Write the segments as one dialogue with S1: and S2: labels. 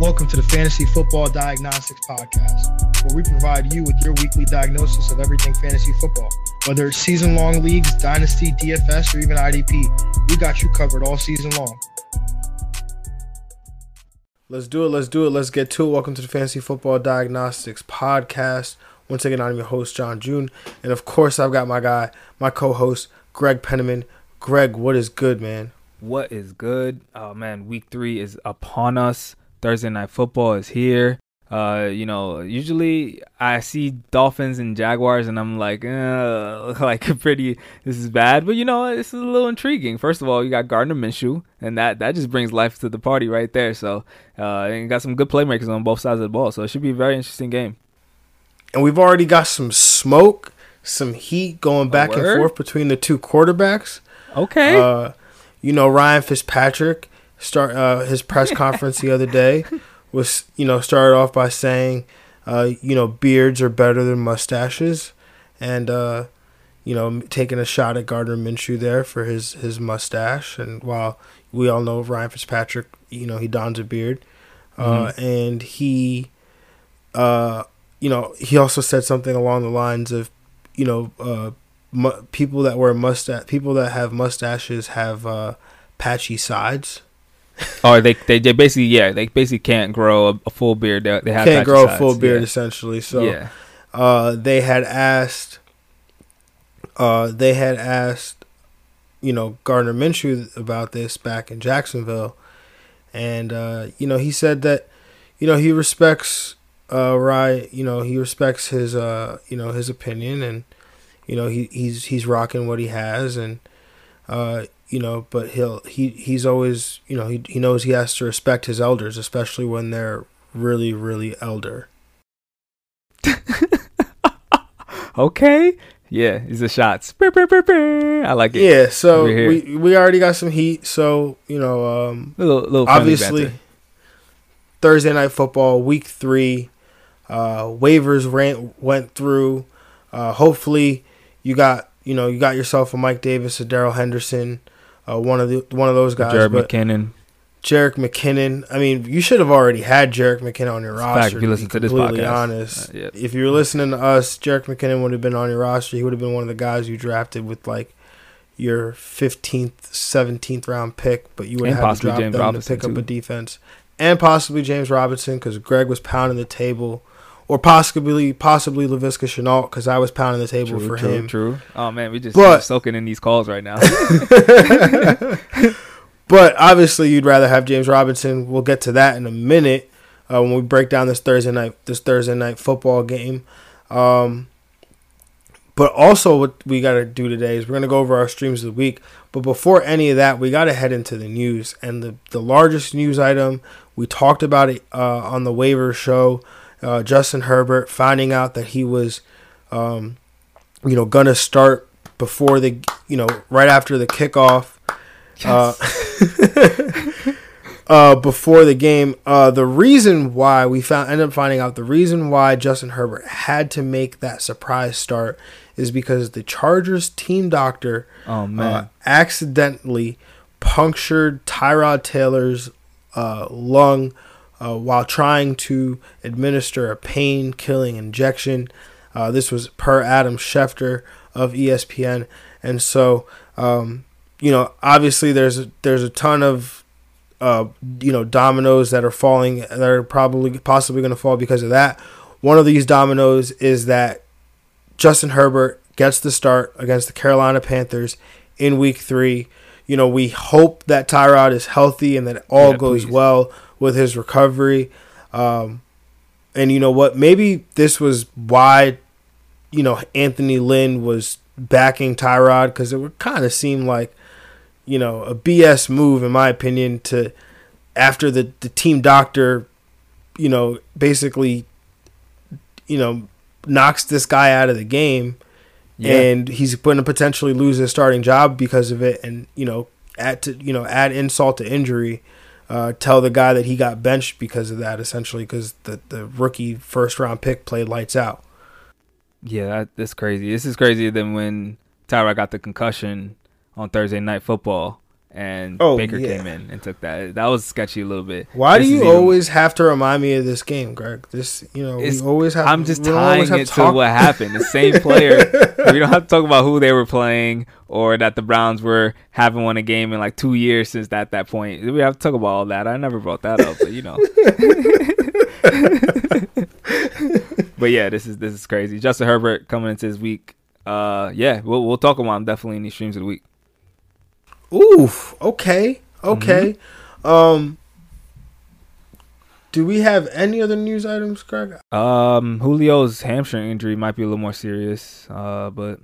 S1: Welcome to the Fantasy Football Diagnostics Podcast, where we provide you with your weekly diagnosis of everything fantasy football. Whether it's season long leagues, dynasty, DFS, or even IDP, we got you covered all season long. Let's do it. Let's do it. Let's get to it. Welcome to the Fantasy Football Diagnostics Podcast. Once again, I'm your host, John June. And of course, I've got my guy, my co host, Greg Penniman. Greg, what is good, man?
S2: What is good? Oh, man, week three is upon us. Thursday night football is here. Uh, you know, usually I see Dolphins and Jaguars, and I'm like, uh, like pretty. This is bad, but you know, this is a little intriguing. First of all, you got Gardner Minshew, and that that just brings life to the party right there. So, uh, and got some good playmakers on both sides of the ball. So it should be a very interesting game.
S1: And we've already got some smoke, some heat going back and forth between the two quarterbacks.
S2: Okay.
S1: Uh, you know, Ryan Fitzpatrick start uh, his press conference the other day was you know started off by saying uh, you know beards are better than mustaches. And uh, you know taking a shot at Gardner Minshew there for his his mustache. And while we all know Ryan Fitzpatrick you know he dons a beard. Uh, mm-hmm. and he uh, you know he also said something along the lines of you know uh, mu- people that wear mustache people that have mustaches have patchy sides
S2: or they, they they basically yeah they basically can't grow a, a full beard. They, they have
S1: can't grow a full beard yeah. essentially. So yeah. uh, they had asked, uh, they had asked, you know, Gardner Minshew about this back in Jacksonville, and uh, you know he said that, you know he respects uh Rye, you know he respects his uh you know his opinion and, you know he he's he's rocking what he has and, uh you know, but he'll he he's always you know he he knows he has to respect his elders, especially when they're really really elder.
S2: okay. Yeah, he's a shots. I like it.
S1: Yeah, so we we already got some heat. So you know, um,
S2: a little, little
S1: obviously Thursday night football, week three. Uh, waivers ran, went through. Uh, hopefully, you got you know you got yourself a Mike Davis, a Darrell Henderson, uh, one of the one of those guys.
S2: Jerick McKinnon.
S1: Jerick McKinnon. I mean, you should have already had Jerick McKinnon on your it's roster. Fact, if you listen to, to this podcast, honest, uh, yeah. if you were listening to us, Jerick McKinnon would have been on your roster. He would have been one of the guys you drafted with like your fifteenth, seventeenth round pick, but you would have to drop James them Robinson to pick too. up a defense, and possibly James Robinson because Greg was pounding the table or possibly possibly Laviska Shenault because I was pounding the table
S2: true,
S1: for
S2: true,
S1: him.
S2: True. Oh man, we just but, soaking in these calls right now.
S1: but obviously, you'd rather have James Robinson. We'll get to that in a minute uh, when we break down this Thursday night this Thursday night football game. Um, but also, what we got to do today is we're going to go over our streams of the week. But before any of that, we got to head into the news. And the, the largest news item, we talked about it uh, on the waiver show uh, Justin Herbert finding out that he was, um, you know, gonna start before the, you know, right after the kickoff. Yes. Uh, uh, before the game, uh, the reason why we found ended up finding out the reason why Justin Herbert had to make that surprise start is because the Chargers team doctor
S2: oh, uh,
S1: accidentally punctured Tyrod Taylor's uh, lung uh, while trying to administer a pain killing injection. Uh, this was per Adam Schefter of ESPN. And so, um, you know, obviously there's a, there's a ton of, uh, you know, dominoes that are falling that are probably possibly going to fall because of that. One of these dominoes is that Justin Herbert gets the start against the Carolina Panthers in week three. You know, we hope that Tyrod is healthy and that all yeah, goes please. well with his recovery. Um, and you know what? Maybe this was why, you know, Anthony Lynn was backing Tyrod because it would kind of seem like, you know, a BS move in my opinion to after the, the team doctor you know, basically, you know, knocks this guy out of the game,
S2: Yeah.
S1: and he's going to potentially lose his starting job because of it, and you know, add to you know, add insult to injury. Uh, tell the guy that he got benched because of that, essentially, because the the rookie first round pick played lights out.
S2: Yeah, that, that's crazy. This is crazier than when Tyrod got the concussion on Thursday night football and
S1: Oh,
S2: Baker
S1: yeah.
S2: came in and took that. That was sketchy a little bit.
S1: Why
S2: This
S1: do you
S2: even-
S1: always have to remind me of this game, Greg? This, you know, we always have.
S2: I'm just
S1: we don't always
S2: tying it to
S1: talk-
S2: what happened. The same player. we don't have to talk about who they were playing or that the Browns were haven't won a game in like two years since that that point. We have to talk about all that. I never brought that up, but you know. but yeah, this is this is crazy. Justin Herbert coming into his week. Uh, yeah, we'll we'll talk about him definitely in these streams of the week.
S1: Oof. Okay. Okay.
S2: Mm-hmm.
S1: Um. Do we have any other news items, Greg?
S2: Um, Julio's hamstring injury might be a little more serious, uh, but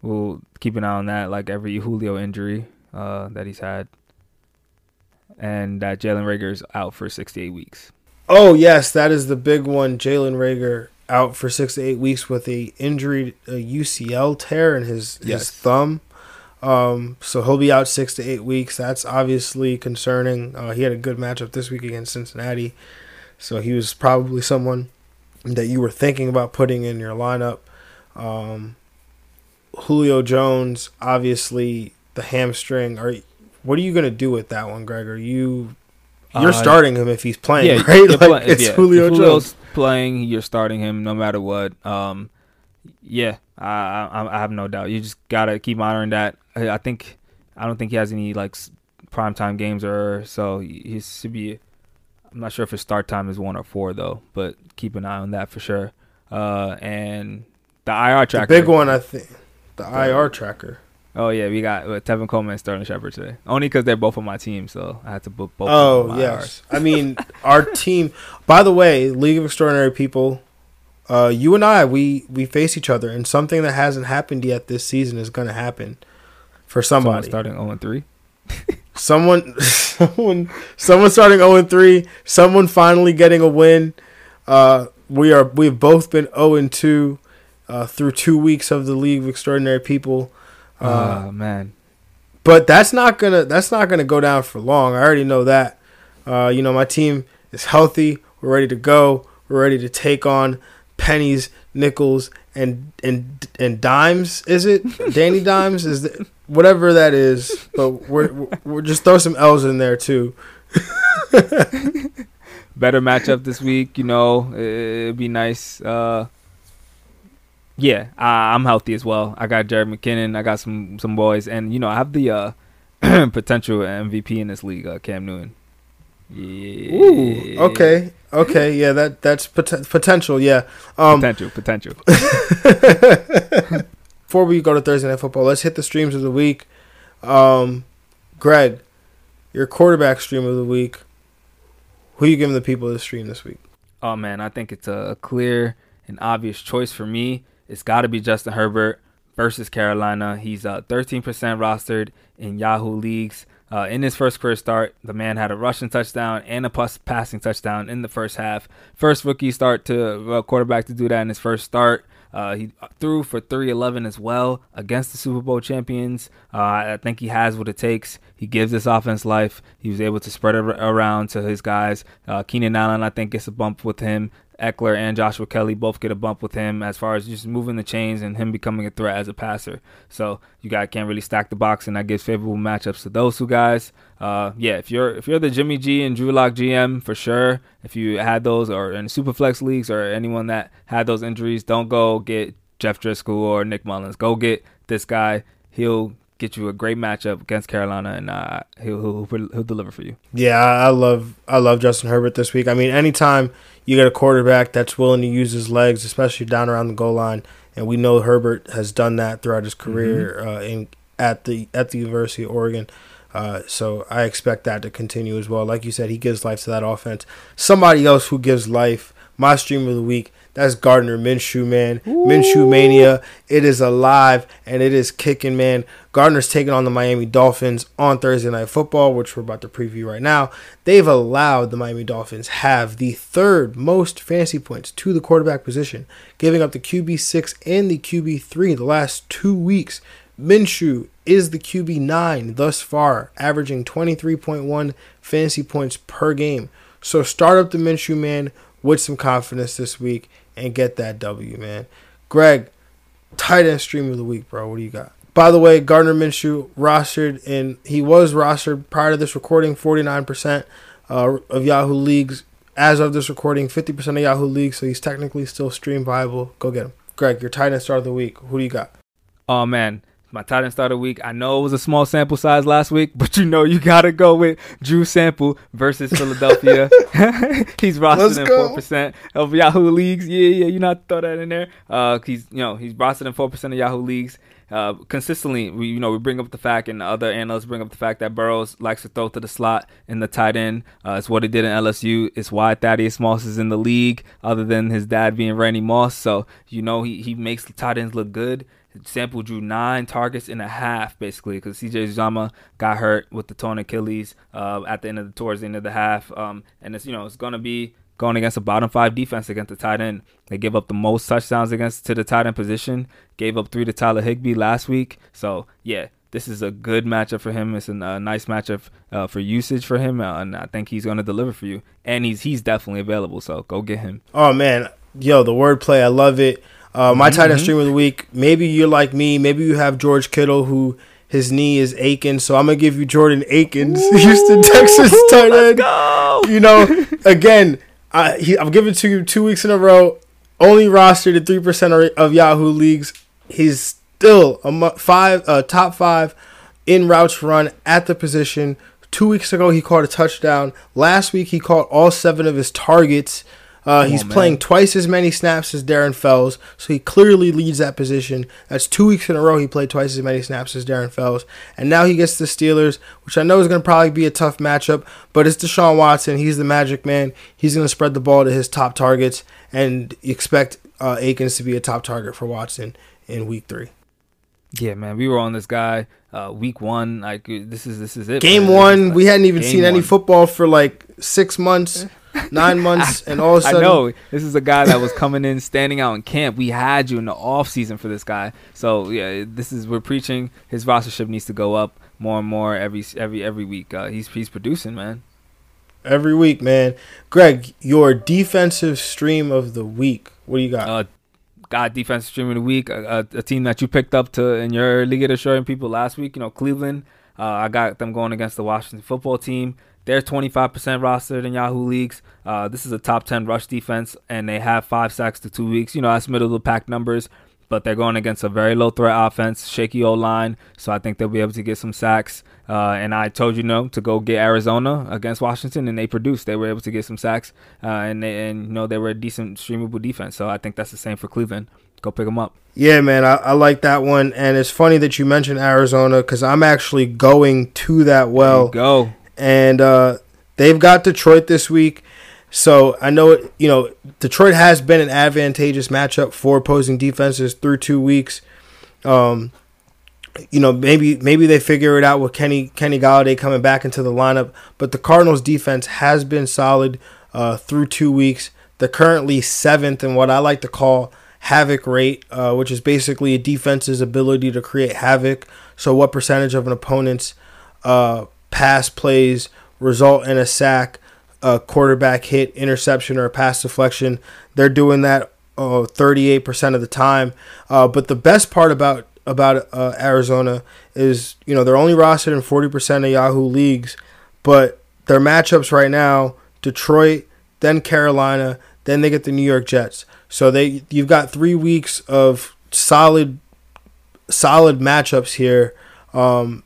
S2: we'll keep an eye on that. Like every Julio injury uh, that he's had, and that Jalen Reagor's out for six to eight weeks.
S1: Oh yes, that is the big one. Jalen Reagor out for six to eight weeks with a injury, a UCL tear in his his thumb. Um, so he'll be out six to eight weeks. That's obviously concerning. Uh, he had a good matchup this week against Cincinnati, so he was probably someone that you were thinking about putting in your lineup. Um, Julio Jones, obviously the hamstring. Are what are you gonna do with that one, Greg? Are you you're
S2: Uh,
S1: starting him if he's playing,
S2: yeah,
S1: right? Like,
S2: play-
S1: it's
S2: yeah,
S1: Julio
S2: if
S1: Jones.
S2: Julio's playing. You're starting him no matter what. Um, yeah, I, I I have no doubt. You just gotta keep monitoring that. I, think I don't think he has any like primetime games or so. He should be. I'm not sure if his start time is one or four though, but keep an eye on that for sure. Uh, and the IR
S1: The
S2: tracker,
S1: big one, I think, the IR tracker.
S2: Oh yeah, we got uh, Tevin Coleman and Sterling Shepard today. Only because they're both on my team, so I had to book both.
S1: Oh yes, I mean our team. By the way, League of Extraordinary People, uh, you and I, we we face each other, and something that hasn't happened yet this season is going to happen for
S2: Someone
S1: somebody.
S2: starting 0 and 3.
S1: someone, someone, someone starting zero and three. Someone finally getting a win. Uh, we are we've both been zero and two uh, through two weeks of the League of Extraordinary People. Uh,
S2: Oh man,
S1: but that's not gonna that's not gonna go down for long. I already know that. Uh, you know, my team is healthy. We're ready to go. We're ready to take on pennies, nickels, and and and dimes. Is it Danny Dimes? Is it, whatever that is. But we're we're just throw some L's in there too.
S2: better matchup this week. You know, it'd be nice. Uh, yeah, I, I'm healthy as well. I got Jerick McKinnon. I got some some boys, and you know, I have the uh, potential MVP in this league, uh, Cam Newton. Yeah.
S1: Ooh, okay, okay, yeah, that that's pot- potential. Yeah. Um,
S2: potential, potential.
S1: before we go to Thursday Night Football, let's hit the streams of the week. Um, Greg, your quarterback stream of the week. Who you giving the people this stream this week?
S2: Oh man, I think it's a clear and obvious choice for me. It's got to be Justin Herbert versus Carolina. He's uh, 13% rostered in Yahoo leagues. Uh, in his first career start, the man had a rushing touchdown and a pass- passing touchdown in the first half. First rookie start to uh, quarterback to do that in his first start. Uh, he threw for 311 as well against the Super Bowl champions. Uh, I think he has what it takes. He gives this offense life. He was able to spread it around to his guys. Uh, Keenan Allen, I think, gets a bump with him. Ekeler and Joshua Kelly both get a bump with him as far as just moving the chains and him becoming a threat as a passer. So you guys can't really stack the box, and that gives favorable matchups to those two guys. Uh, yeah, if you're if you're the Jimmy G and Drew Lock GM for sure, if you had those or in Superflex leagues or anyone that had those injuries, don't go get Jeff Driskel or Nick Mullens. Go get this guy. He'll get you a great matchup against Carolina, and uh, he'll, he'll he'll deliver for you.
S1: Yeah, I love I love Justin Herbert this week. I mean, anytime you get a quarterback that's willing to use his legs, especially down around the goal line, and we know Herbert has done that throughout his career uh, in at the at the University of Oregon. Uh, so I expect that to continue as well. Like you said, he gives life to that offense. Somebody else who gives life, my stream of the week, that's Gardner Minshew, man. Ooh. Minshew Mania. It is alive and it is kicking, man. Gardner's taking on the Miami Dolphins on Thursday Night Football, which we're about to preview right now. They've allowed the Miami Dolphins have the third most fantasy points to the quarterback position, giving up the QB6 and the QB3 the last two weeks. Minshew is the QB9 thus far, averaging 23.1 fantasy points per game. So start up the Minshew man with some confidence this week and get that W, man. Greg, tight end stream of the week, bro. What do you got? By the way, Gardner Minshew rostered and he was rostered prior to this recording, 49% uh, of Yahoo leagues. As of this recording, 50% of Yahoo leagues, so he's technically still stream viable. Go get him. Greg, your tight end start of the week. Who do you got?
S2: Oh man, my tight end start of week. I know it was a small sample size last week, but you know you gotta go with Drew Sample versus Philadelphia. he's rostered in four percent of Yahoo leagues. Yeah, yeah, you not throw that in there. Uh, he's you know he's rostered in four percent of Yahoo leagues. Uh, consistently, we you know we bring up the fact, and the other analysts bring up the fact that Burrows likes to throw to the slot in the tight end. Uh, it's what he did in LSU. It's why Thaddeus Moss is in the league, other than his dad being Randy Moss. So you know he he makes the tight ends look good. Sample drew nine targets and a half, basically, because CJ Uzomah got hurt with the torn Achilles uh, at the end of the towards the end of the half. Um, and it's you know it's gonna be going against a bottom five defense against the tight end. They gave up the most touchdowns against to the tight end position. Gave up three to Tyler Higbee last week. So yeah, this is a good matchup for him. It's a uh, nice matchup uh, for usage for him, uh, and I think he's going to deliver for you. And he's he's definitely available. So go get him.
S1: Oh man, yo, the wordplay, I love it. Uh, my mm-hmm. tight end stream of the week. Maybe you're like me. Maybe you have George Kittle who his knee is aching. So I'm gonna give you Jordan Akins, Ooh, Houston Texans tight end. You know, again, I, he, I'm giving to you two weeks in a row. Only rostered at three percent of Yahoo leagues. He's still a five, uh, top five in routes run at the position. Two weeks ago, he caught a touchdown. Last week, he caught all seven of his targets. Uh, he's on, playing twice as many snaps as Darren Fells, so he clearly leads that position. That's two weeks in a row he played twice as many snaps as Darren Fells, and now he gets the Steelers, which I know is going to probably be a tough matchup. But it's Deshaun Watson; he's the magic man. He's going to spread the ball to his top targets, and expect uh, Akins to be a top target for Watson in Week Three.
S2: Yeah, man, we were on this guy uh, week one. Like this is this is it.
S1: Game
S2: man.
S1: one, like, we hadn't even seen one. any football for like six months nine months, and all of a sudden, I
S2: know this is a guy that was coming in, standing out in camp. We had you in the off season for this guy, so yeah, this is we're preaching. His rostership needs to go up more and more every every every week. Uh, he's he's producing, man.
S1: Every week, man. Greg, your defensive stream of the week. What do you got?
S2: Uh, got defensive stream of the week. A, a, a, team that you picked up to in your league of assuring people last week. You know, Cleveland. Uh, I got them going against the Washington football team. They're 25% rostered in Yahoo leagues. Uh, this is a top 10 rush defense, and they have five sacks to two weeks. You know, that's middle of the pack numbers, but they're going against a very low threat offense, shaky O line. So I think they'll be able to get some sacks. Uh, and I told you no to go get Arizona against Washington, and they produced. They were able to get some sacks, uh, and they, and you know they were a decent streamable defense. So I think that's the same for Cleveland. Go pick them up.
S1: Yeah, man, I, I like that one, and it's funny that you mentioned Arizona because I'm actually going to that well.
S2: go
S1: and uh, they've got Detroit this week. So I know you know Detroit has been an advantageous matchup for opposing defenses through two weeks. Um, you know maybe maybe they figure it out with Kenny Kenny Golladay coming back into the lineup, but the Cardinals defense has been solid uh, through two weeks. They're currently seventh in what I like to call havoc rate, uh, which is basically a defense's ability to create havoc. So what percentage of an opponent's uh, pass plays result in a sack, a quarterback hit, interception, or a pass deflection. They're doing that uh, 38% of the time. Uh, but the best part about about uh, Arizona is, you know, they're only rostered in 40% of Yahoo leagues, but their matchups right now, Detroit, then Carolina, then they get the New York Jets. So they you've got 3 weeks of solid solid matchups here. Um,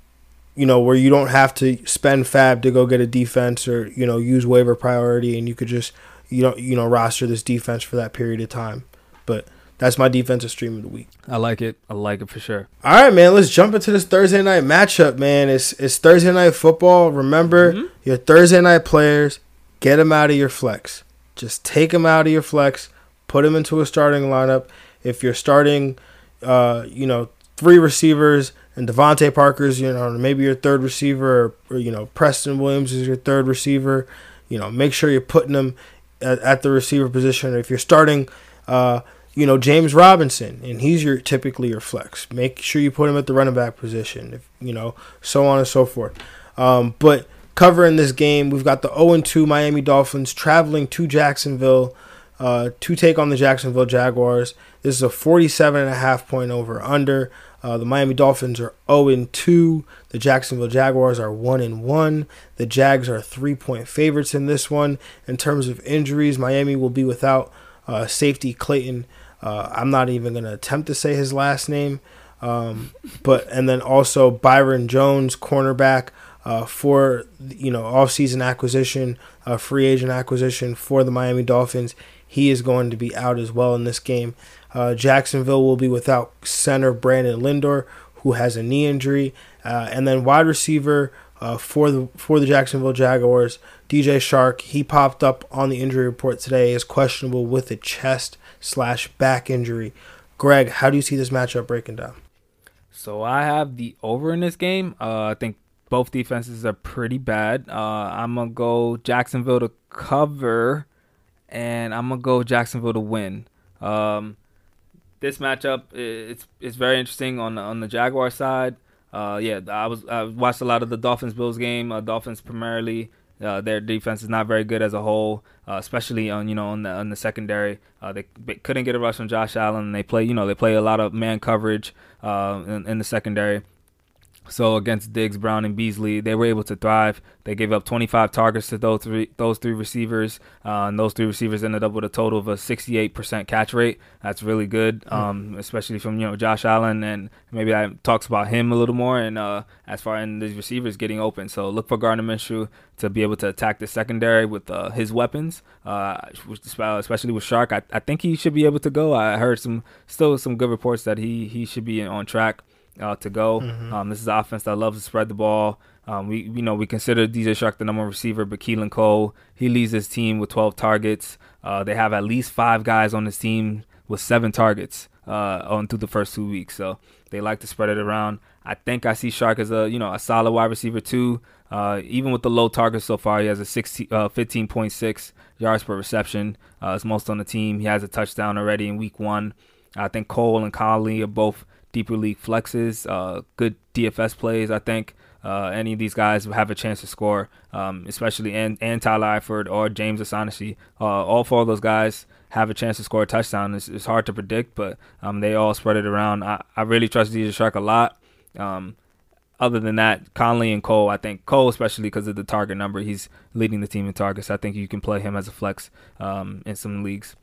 S1: you know, where you don't have to spend FAAB to go get a defense or, you know, use waiver priority and you could just, you know, you know, roster this defense for that period of time. But That's my defensive stream of the week.
S2: I like it. I like it for sure.
S1: All right, man. Let's jump into this Thursday night matchup, man. It's it's Thursday night football. Remember,
S2: Mhm.
S1: your Thursday night players, get them out of your flex. Just take them out of your flex, put them into a starting lineup. If you're starting, uh, you know, three receivers and DeVante Parker's, you know, maybe your third receiver, or, or you know, Preston Williams is your third receiver. You know, make sure you're putting them at, at the receiver position. If you're starting, uh, you know, James Robinson, and he's your typically your flex. Make sure you put him at the running back position. If you know, so on and so forth. Um, but covering this game, we've got the 0 2 Miami Dolphins traveling to Jacksonville uh, to take on the Jacksonville Jaguars. This is a 47 and a half point over under. Uh, the Miami Dolphins are 0 2. The Jacksonville Jaguars are 1 1. The Jags are three point favorites in this one. In terms of injuries, Miami will be without uh, safety Clayton. Uh, I'm not even going to attempt to say his last name. Um, but and then also Byron Jones, cornerback uh, for you know offseason acquisition, uh, free agent acquisition for the Miami Dolphins. He is going to be out as well in this game. Uh, Jacksonville will be without center Brandon Linder, who has a knee injury, uh, and then wide receiver uh, for the for the Jacksonville Jaguars, DJ Chark. He popped up on the injury report today is questionable with a chest slash back injury. Greg, how do you see this matchup breaking down?
S2: So I have the over in this game. Uh, I think both defenses are pretty bad. Uh, I'm gonna go Jacksonville to cover, and I'm gonna go Jacksonville to win. Um, this matchup it's it's very interesting on the, on the Jaguar side. Uh, yeah, I was I watched a lot of the Dolphins Bills game. Uh, Dolphins primarily. Uh, their defense is not very good as a whole, uh, especially on you know on the on the secondary. Uh, they, they couldn't get a rush on Josh Allen. They play you know they play a lot of man coverage uh, in, in the secondary. So against Diggs, Brown, and Beasley, they were able to thrive. They gave up 25 targets to those three those three receivers, uh, and those three receivers ended up with a total of a 68% catch rate. That's really good, um, especially from you know Josh Allen, and maybe that talks about him a little more. And uh, as far as these receivers getting open, so look for Gardner Minshew to be able to attack the secondary with uh, his weapons, uh, especially with Chark. I, I think he should be able to go. I heard some still some good reports that he he should be on track uh, to go. Um, this is an offense that loves to spread the ball. Um, we you know we consider DJ Chark the number one receiver, but Keelan Cole he leads his team with 12 targets. Uh, they have at least five guys on this team with seven targets uh, on through the first two weeks, so they like to spread it around. I think I see Chark as a you know a solid wide receiver too. Uh, even with the low targets so far, he has a 16, uh, 15.6 yards per reception. Uh, it's most on the team. He has a touchdown already in week one. I think Cole and Conley are both deeper league flexes, uh, good DFS plays. I think uh, any of these guys have a chance to score, um, especially and, and Tyler Eifert or James O'Shaughnessy. Uh, all four of those guys have a chance to score a touchdown. It's, it's hard to predict, but um, they all spread it around. I, I really trust DJ Chark a lot. Um, other than that, Conley and Cole, I think Cole, especially because of the target number, he's leading the team in targets. I think you can play him as a flex um, in some leagues.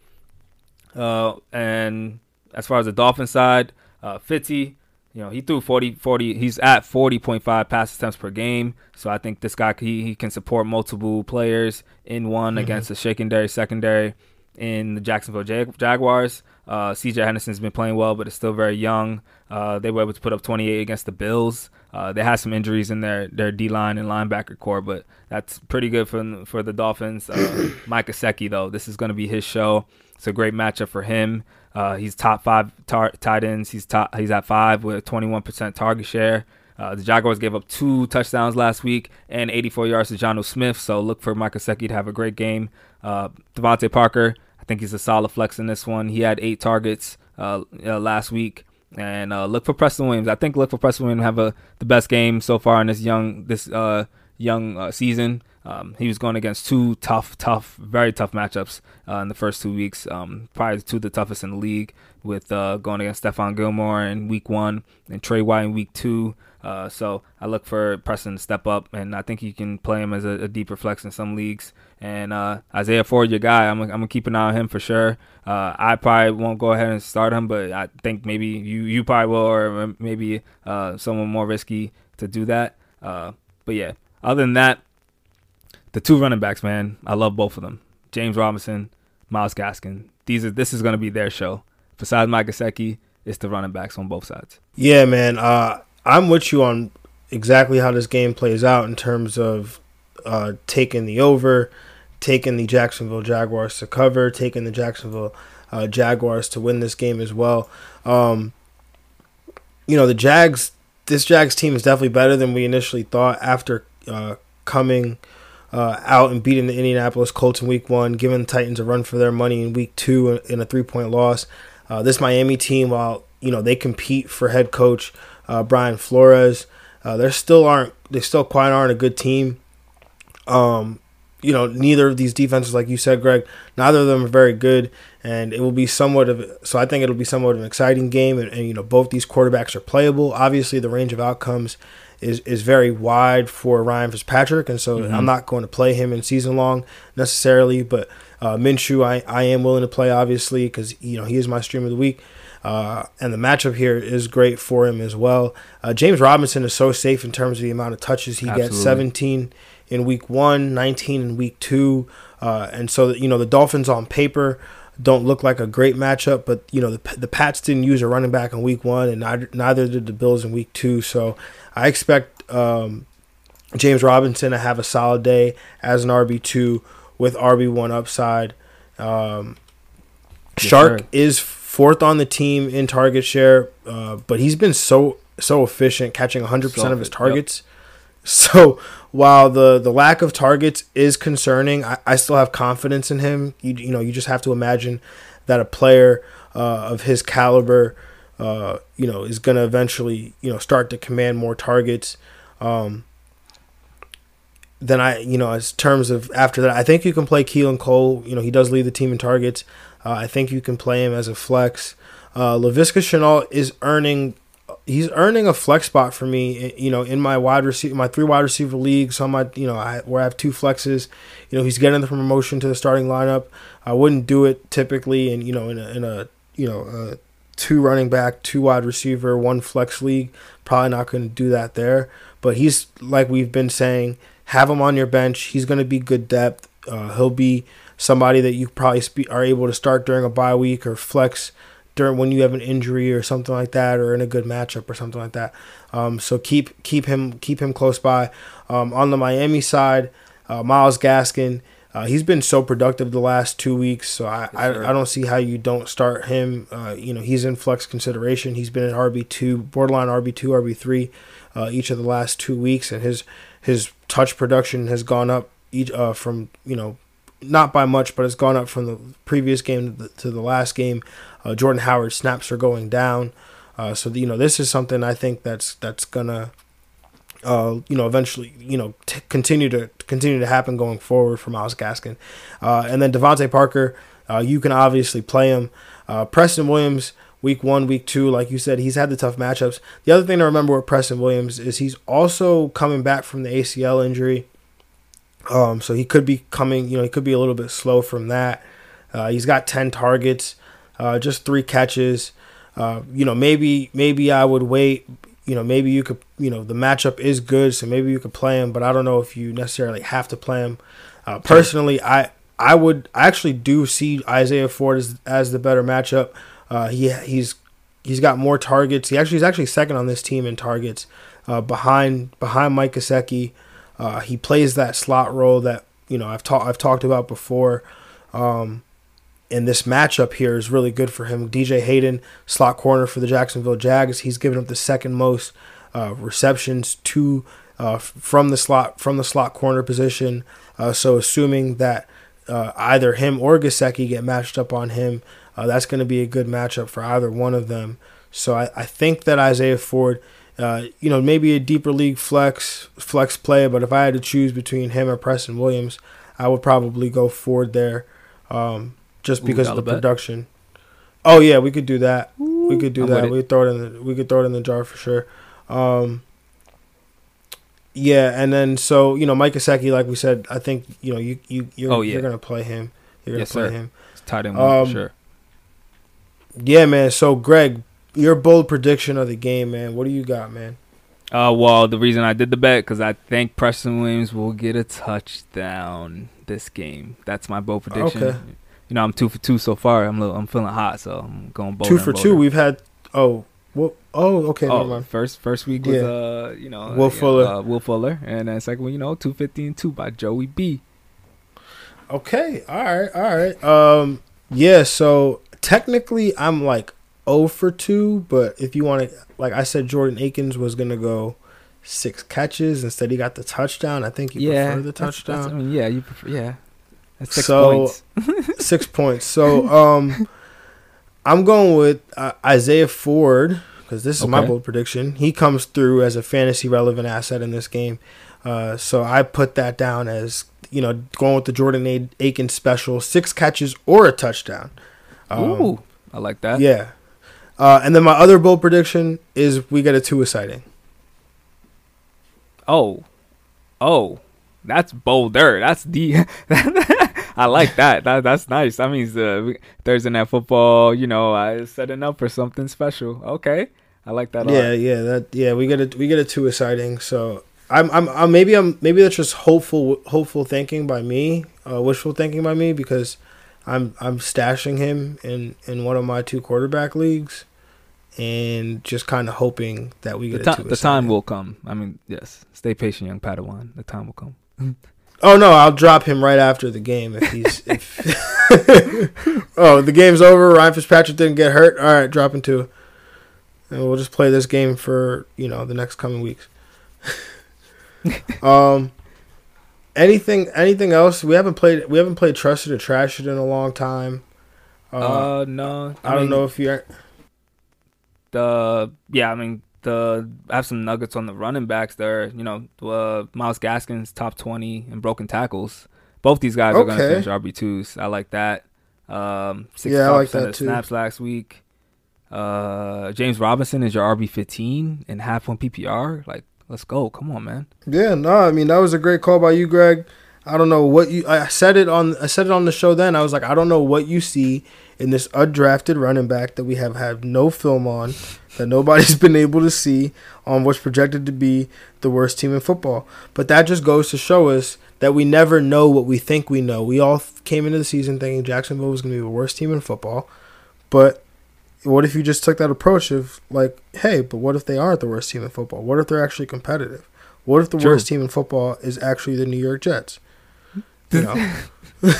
S2: Uh, and as far as the Dolphin side, uh, Fitzy, you know, he threw 40, 40, he's at 40.5 pass attempts per game. So I think this guy, he, he can support multiple players in one against the secondary, secondary in the Jacksonville Jag- Jaguars. Uh, CJ Henderson's been playing well, but is still very young. Uh, they were able to put up 28 against the Bills. Uh, they had some injuries in their, their D line and linebacker corps, but that's pretty good for for the Dolphins. Uh, Mike Gesicki, though, this is going to be his show. It's a great matchup for him. Uh, he's top five tar- tight ends. He's top. He's at five with 21% target share. Uh, the Jaguars gave up two touchdowns last week and 84 yards to Jonnu Smith. So look for Mike Gesicki to have a great game. Uh, DeVante Parker, I think he's a solid flex in this one. He had eight targets uh, uh, last week. And uh, look for Preston Williams. I think look for Preston Williams to have a, the best game so far in this young this uh, young season. Um, he was going against two tough, tough, very tough matchups uh, in the first two weeks. Um, probably two of the toughest in the league, with uh, going against Stephon Gilmore in week one and Trey White in week two. Uh, so I look for Preston to step up, and I think you can play him as a, a deeper flex in some leagues. And uh, Isaiah Ford, your guy, I'm, I'm gonna keep an eye on him for sure. Uh, I probably won't go ahead and start him, but I think maybe you you probably will, or maybe uh, someone more risky to do that. Uh, but yeah, other than that, the two running backs, man, I love both of them. James Robinson, Myles Gaskin. These are this is going to be their show. besides Mike Gesicki, it's the running backs on both sides.
S1: Yeah, man. Uh, I'm with you on exactly how this game plays out in terms of uh, taking the over, taking the Jacksonville Jaguars to cover, taking the Jacksonville uh, Jaguars to win this game as well. Um, you know, the Jags, this Jags team is definitely better than we initially thought after uh, coming uh, out and beating the Indianapolis Colts in week one, giving the Titans a run for their money in week two in a three point loss. Uh, this Miami team, while you know they compete for head coach uh, Brian Flores, uh, they still aren't they still quite aren't a good team. Um, you know, neither of these defenses, like you said, Greg, neither of them are very good, and it will be somewhat of so. I think it'll be somewhat of an exciting game, and, and you know, both these quarterbacks are playable. Obviously, the range of outcomes is is very wide for Ryan Fitzpatrick, and so mm-hmm. I'm not going to play him in season long necessarily. But uh, Minshew, I I am willing to play obviously because you know he is my stream of the week. Uh, and the matchup here is great for him as well. Uh, James Robinson is so safe in terms of the amount of touches he Absolutely. gets 17 in week one, 19 in week two. Uh, and so, you know, the Dolphins on paper don't look like a great matchup, but, you know, the, the Pats didn't use a running back in week one, and neither, neither did the Bills in week two. So I expect um, James Robinson to have a solid day as an RB2 with RB1 upside. Um, yes, Chark sir. is fourth on the team in target share, uh, but he's been so so efficient, catching 100 percent of his targets. Yep. So while the the lack of targets is concerning, I, I still have confidence in him. You you know you just have to imagine that a player uh, of his caliber, uh, you know, is going to eventually you know start to command more targets. Um, then I, you know, as terms of after that, I think you can play Keelan Cole. You know, he does lead the team in targets. Uh, I think you can play him as a flex. Uh, Laviska Shenault is earning he's earning a flex spot for me. You know, in my wide receiver, my three wide receiver league. So my, you know, I, where I have two flexes. You know, he's getting the promotion to the starting lineup. I wouldn't do it typically, and you know, in a, in a you know, a two running back, two wide receiver, one flex league. Probably not going to do that there. But he's like we've been saying, have him on your bench. He's going to be good depth. Uh, he'll be somebody that you probably spe- are able to start during a bye week or flex during when you have an injury or something like that, or in a good matchup or something like that. Um, so keep keep him keep him close by. Um, on the Miami side, uh, Myles Gaskin. Uh, he's been so productive the last two weeks, so I, I, I, don't see how you don't start him. Uh, you know, he's in flex consideration. He's been at RB two, borderline RB two, RB three, uh, each of the last two weeks, and his his touch production has gone up each uh, from you know not by much, but it's gone up from the previous game to the, to the last game. Uh, Jordan Howard snaps are going down, uh, so the, you know this is something I think that's that's gonna, uh, you know, eventually you know t- continue to continue to happen going forward for Myles Gaskin, uh, and then DeVante Parker. Uh, you can obviously play him. Uh, Preston Williams week one, week two, like you said, he's had the tough matchups. The other thing to remember with Preston Williams is he's also coming back from the ACL injury. Um, so he could be coming, you know, he could be a little bit slow from that. Uh, he's got 10 targets, uh, just three catches. Uh, you know, maybe maybe I would wait. You know, maybe you could. You know, the matchup is good, so maybe you could play him. But I don't know if you necessarily have to play him. Uh, personally, I I would I actually do see Isaiah Ford as as the better matchup. Uh, he he's he's got more targets. He actually he's actually second on this team in targets, uh, behind behind Mike Gesicki. Uh, he plays that slot role that you know I've talked I've talked about before. Um, and this matchup here is really good for him. DJ Hayden, slot corner for the Jacksonville Jags. He's given up the second most uh, receptions to uh, from the slot from the slot corner position. Uh, so assuming that uh, either him or Gesicki get matched up on him, uh, that's going to be a good matchup for either one of them. So I, I think that Isaiah Ford uh, you know, maybe a deeper league flex flex play, but if I had to choose between him or Preston Williams, I would probably go Ford there, um, just Ooh, because of the bet. production. Oh yeah, we could do that. Ooh, we could do I'm that. We could throw it in the we could throw it in the jar for sure. Um, yeah, and then so you know Mike Gesicki, like we said, I think you know you you you're, oh, yeah. you're gonna play him. You're gonna
S2: yes,
S1: play
S2: sir.
S1: him.
S2: It's tight end um, for sure.
S1: Yeah, man. So Greg, your bold prediction of the game, man. What do you got, man?
S2: Uh, well, the reason I did the bet because I think Preston Williams will get a touchdown this game. That's my bold prediction. Okay. You know I'm two for two so far. I'm little, I'm feeling hot, so I'm going bold.
S1: two for two. We've had oh well, oh okay.
S2: Oh, first first week was
S1: Yeah.
S2: uh you know
S1: Will
S2: uh,
S1: Fuller.
S2: uh, Will Fuller, and then second one you know two fifty and two by Joey B.
S1: Okay, all right, all right. Um, yeah. So technically, I'm like 0 for two, but if you want to, like I said, Jordan Akins was gonna go six catches instead. He got the touchdown. I think you
S2: yeah,
S1: prefer the
S2: that's- that's-
S1: touchdown.
S2: I mean, yeah, you prefer yeah. That's six
S1: So-
S2: points.
S1: six points. So um, I'm going with uh, Isaiah Ford because this is my bold prediction. He comes through as a fantasy relevant asset in this game. Uh, so I put that down as you know going with the Jordan A- Aiken special, six catches or a touchdown. Um,
S2: Ooh, I like that.
S1: yeah. Uh, and then my other bold prediction is we get a Tua sighting.
S2: Oh, oh, that's bolder. That's the. I like that. That that's nice. That means uh, Thursday night football. You know, I setting up for something special. Okay, I like that. a
S1: Yeah,
S2: lot.
S1: yeah, that yeah, we get a we get a Tua exciting. So I'm I'm, I'm maybe I'm maybe that's just hopeful hopeful thinking by me, uh, wishful thinking by me because I'm I'm stashing him in in one of my two quarterback leagues, and just kind of hoping that we get a
S2: ti-
S1: Tua.
S2: the time will come. I mean, yes. Stay patient, young Padawan. The time will come.
S1: Oh no, I'll drop him right after the game if he's if. oh, the game's over. Ryan Fitzpatrick didn't get hurt. All right, drop him too, and we'll just play this game for you know the next coming weeks. um, anything anything else? We haven't played we haven't played Trust It or Trash It in a long time. Uh,
S2: Uh, no.
S1: I, don't know if you're
S2: the yeah, I mean the I have some nuggets on the running backs there. You know, uh, Myles Gaskins top twenty in broken tackles. Both these guys are going to finish RB twos. I like that. Um,
S1: Yeah, I like that
S2: of
S1: too.
S2: snaps last week. Uh, James Robinson is your RB fifteen and half one PPR. Like, let's go. Come on, man.
S1: Yeah, no, I mean that was a great call by you, Greg. I don't know what you. I said it on. I said it on the show. Then I was like, I don't know what you see in this undrafted running back that we have had no film on, that nobody's been able to see on what's projected to be the worst team in football. But that just goes to show us that we never know what we think we know. We all came into the season thinking Jacksonville was going to be the worst team in football, but what if you just took that approach of like, hey, but what if they aren't the worst team in football? What if they're actually competitive? What if the
S2: True.
S1: worst team in football is actually the New York Jets? You know,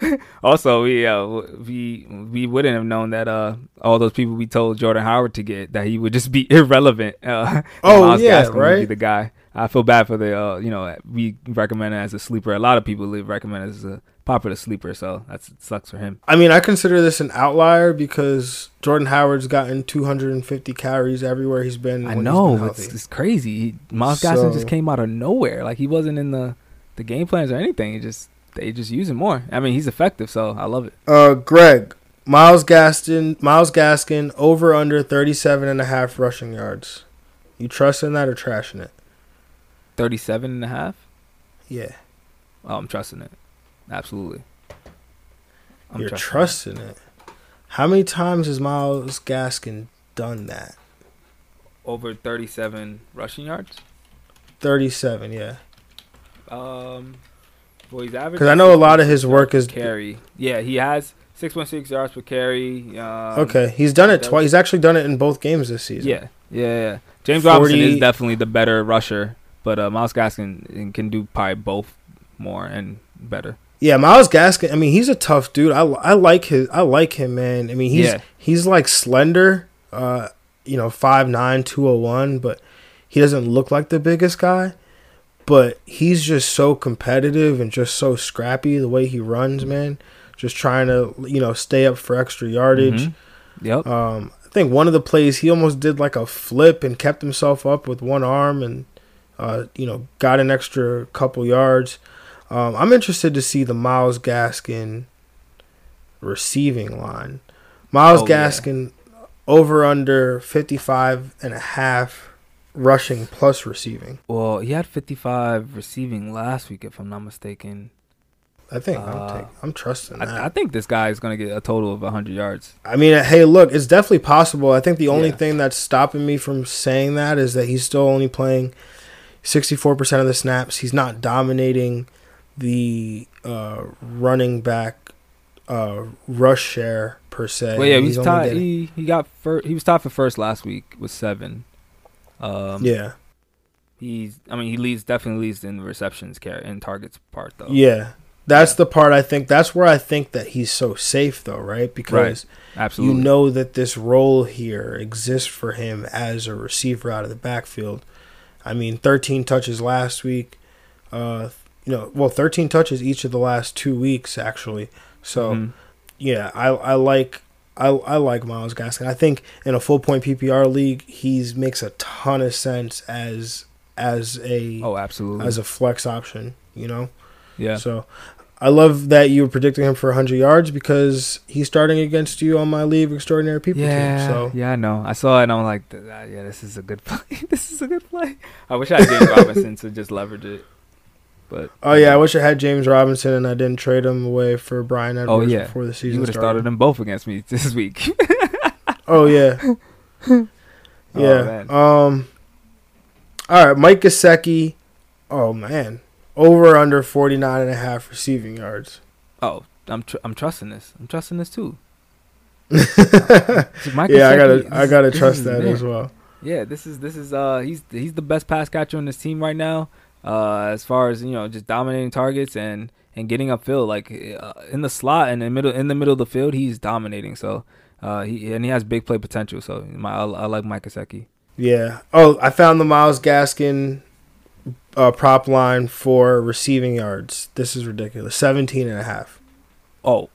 S2: Also, we uh, we we wouldn't have known that uh all those people we told Jordan Howard to get that he would just be irrelevant. Uh,
S1: Oh,
S2: Myles
S1: yeah,
S2: Gaskin would be
S1: right?
S2: the guy. I feel bad for the uh you know we recommend it as a sleeper. A lot of people recommend it as a popular sleeper, so that sucks for him.
S1: I mean, I consider this an outlier because Jordan Howard's gotten 250 carries everywhere he's been.
S2: I
S1: when
S2: know
S1: he's been
S2: it's, it's crazy. He, Myles Gaskin just came out of nowhere. Like he wasn't in the the game plans or anything. He just they just use him more. I mean, he's effective, so I love it.
S1: Uh, Greg, Myles Gaskin, Myles Gaskin, over under 37 and a half rushing yards. You trusting that or trashing it?
S2: 37 and a half.
S1: Yeah,
S2: Oh, I'm trusting it. Absolutely. I'm
S1: you're
S2: trusting it.
S1: trusting it. How many times has Myles Gaskin done that?
S2: over 37 rushing yards.
S1: 37, yeah.
S2: Um, well, he's averaging.
S1: Because I know a lot of his work is
S2: carry. Yeah, he has 6.6 yards per carry. Um,
S1: okay. He's done it twice. He's actually done it in both games this season.
S2: Yeah, yeah, yeah. James Robinson is definitely the better rusher, but uh, Myles Gaskin can do probably both more and better.
S1: Yeah, Myles Gaskin. I mean, he's a tough dude. I, I like his. I like him, man. I mean, he's
S2: Yeah.
S1: he's like slender. Uh, you know, 5'9", 201, but he doesn't look like the biggest guy. But he's just so competitive and just so scrappy the way he runs, man. Just trying to you know stay up for extra yardage.
S2: Mhm. Yep.
S1: Um, I think one of the plays he almost did like a flip and kept himself up with one arm and uh, you know got an extra couple yards. Um, I'm interested to see the Myles Gaskin receiving line. Myles
S2: Oh, yeah.
S1: Gaskin over under 55 and a half rushing plus receiving.
S2: Well, he had 55 receiving last week, if I'm not mistaken.
S1: I think
S2: Uh,
S1: I'm, take, I'm trusting that.
S2: I, I think this guy is going to get a total of 100 yards.
S1: I mean, hey, look, it's definitely possible. I think the only
S2: Yeah.
S1: thing that's stopping me from saying that is that he's still only playing 64% of the snaps. He's not dominating the uh, running back uh, rush share per se.
S2: Well, yeah,
S1: He's
S2: he's tied. He he got fir- he was tied for first last week with seven. Um,
S1: yeah,
S2: he's. I mean, he leads definitely leads in receptions care and targets part though.
S1: yeah. That's
S2: Yeah.
S1: the part I think. That's where I think that he's so safe, though, right? Because
S2: absolutely.
S1: you know that this role here exists for him as a receiver out of the backfield. I mean, 13 touches last week. Uh, you know, well, 13 touches each of the last two weeks, actually. So,
S2: Mhm.
S1: yeah, I I like I I like Myles Gaskin. I think in a full point PPR league, he's makes a ton of sense as as a
S2: Oh, absolutely.
S1: as a flex option. You know,
S2: yeah.
S1: so. I love that you were predicting him for 100 yards because he's starting against you on my League of Extraordinary People
S2: yeah,
S1: team. So
S2: yeah, I know. I saw it and I'm like, uh, yeah, this is a good play. this is a good play. I wish I had James Robinson to just leverage it, but
S1: Oh yeah, I wish I had James Robinson and I didn't trade him away for Bryan
S2: Oh,
S1: Edwards
S2: yeah.
S1: before the
S2: you
S1: season
S2: would have
S1: started.
S2: started them both against me this week.
S1: Oh yeah,
S2: Oh,
S1: yeah.
S2: man.
S1: um, all right, Mike Gesicki. Oh man, over under 49 and a half receiving yards.
S2: oh, I'm tr- I'm trusting this. I'm trusting this too.
S1: yeah, I gotta
S2: this
S1: I gotta trust that
S2: there.
S1: as well.
S2: Yeah, this is this is uh he's he's the best pass catcher on this team right now. Uh, as far as you know, just dominating targets and and getting upfield, like uh, in the slot and in the middle in the middle of the field, he's dominating. So, uh, he and he has big play potential. So, my I, I like Mike Gesicki.
S1: Yeah. Oh, I found the Myles Gaskin uh, prop line for receiving yards. This is ridiculous. 17 and a half.
S2: Oh,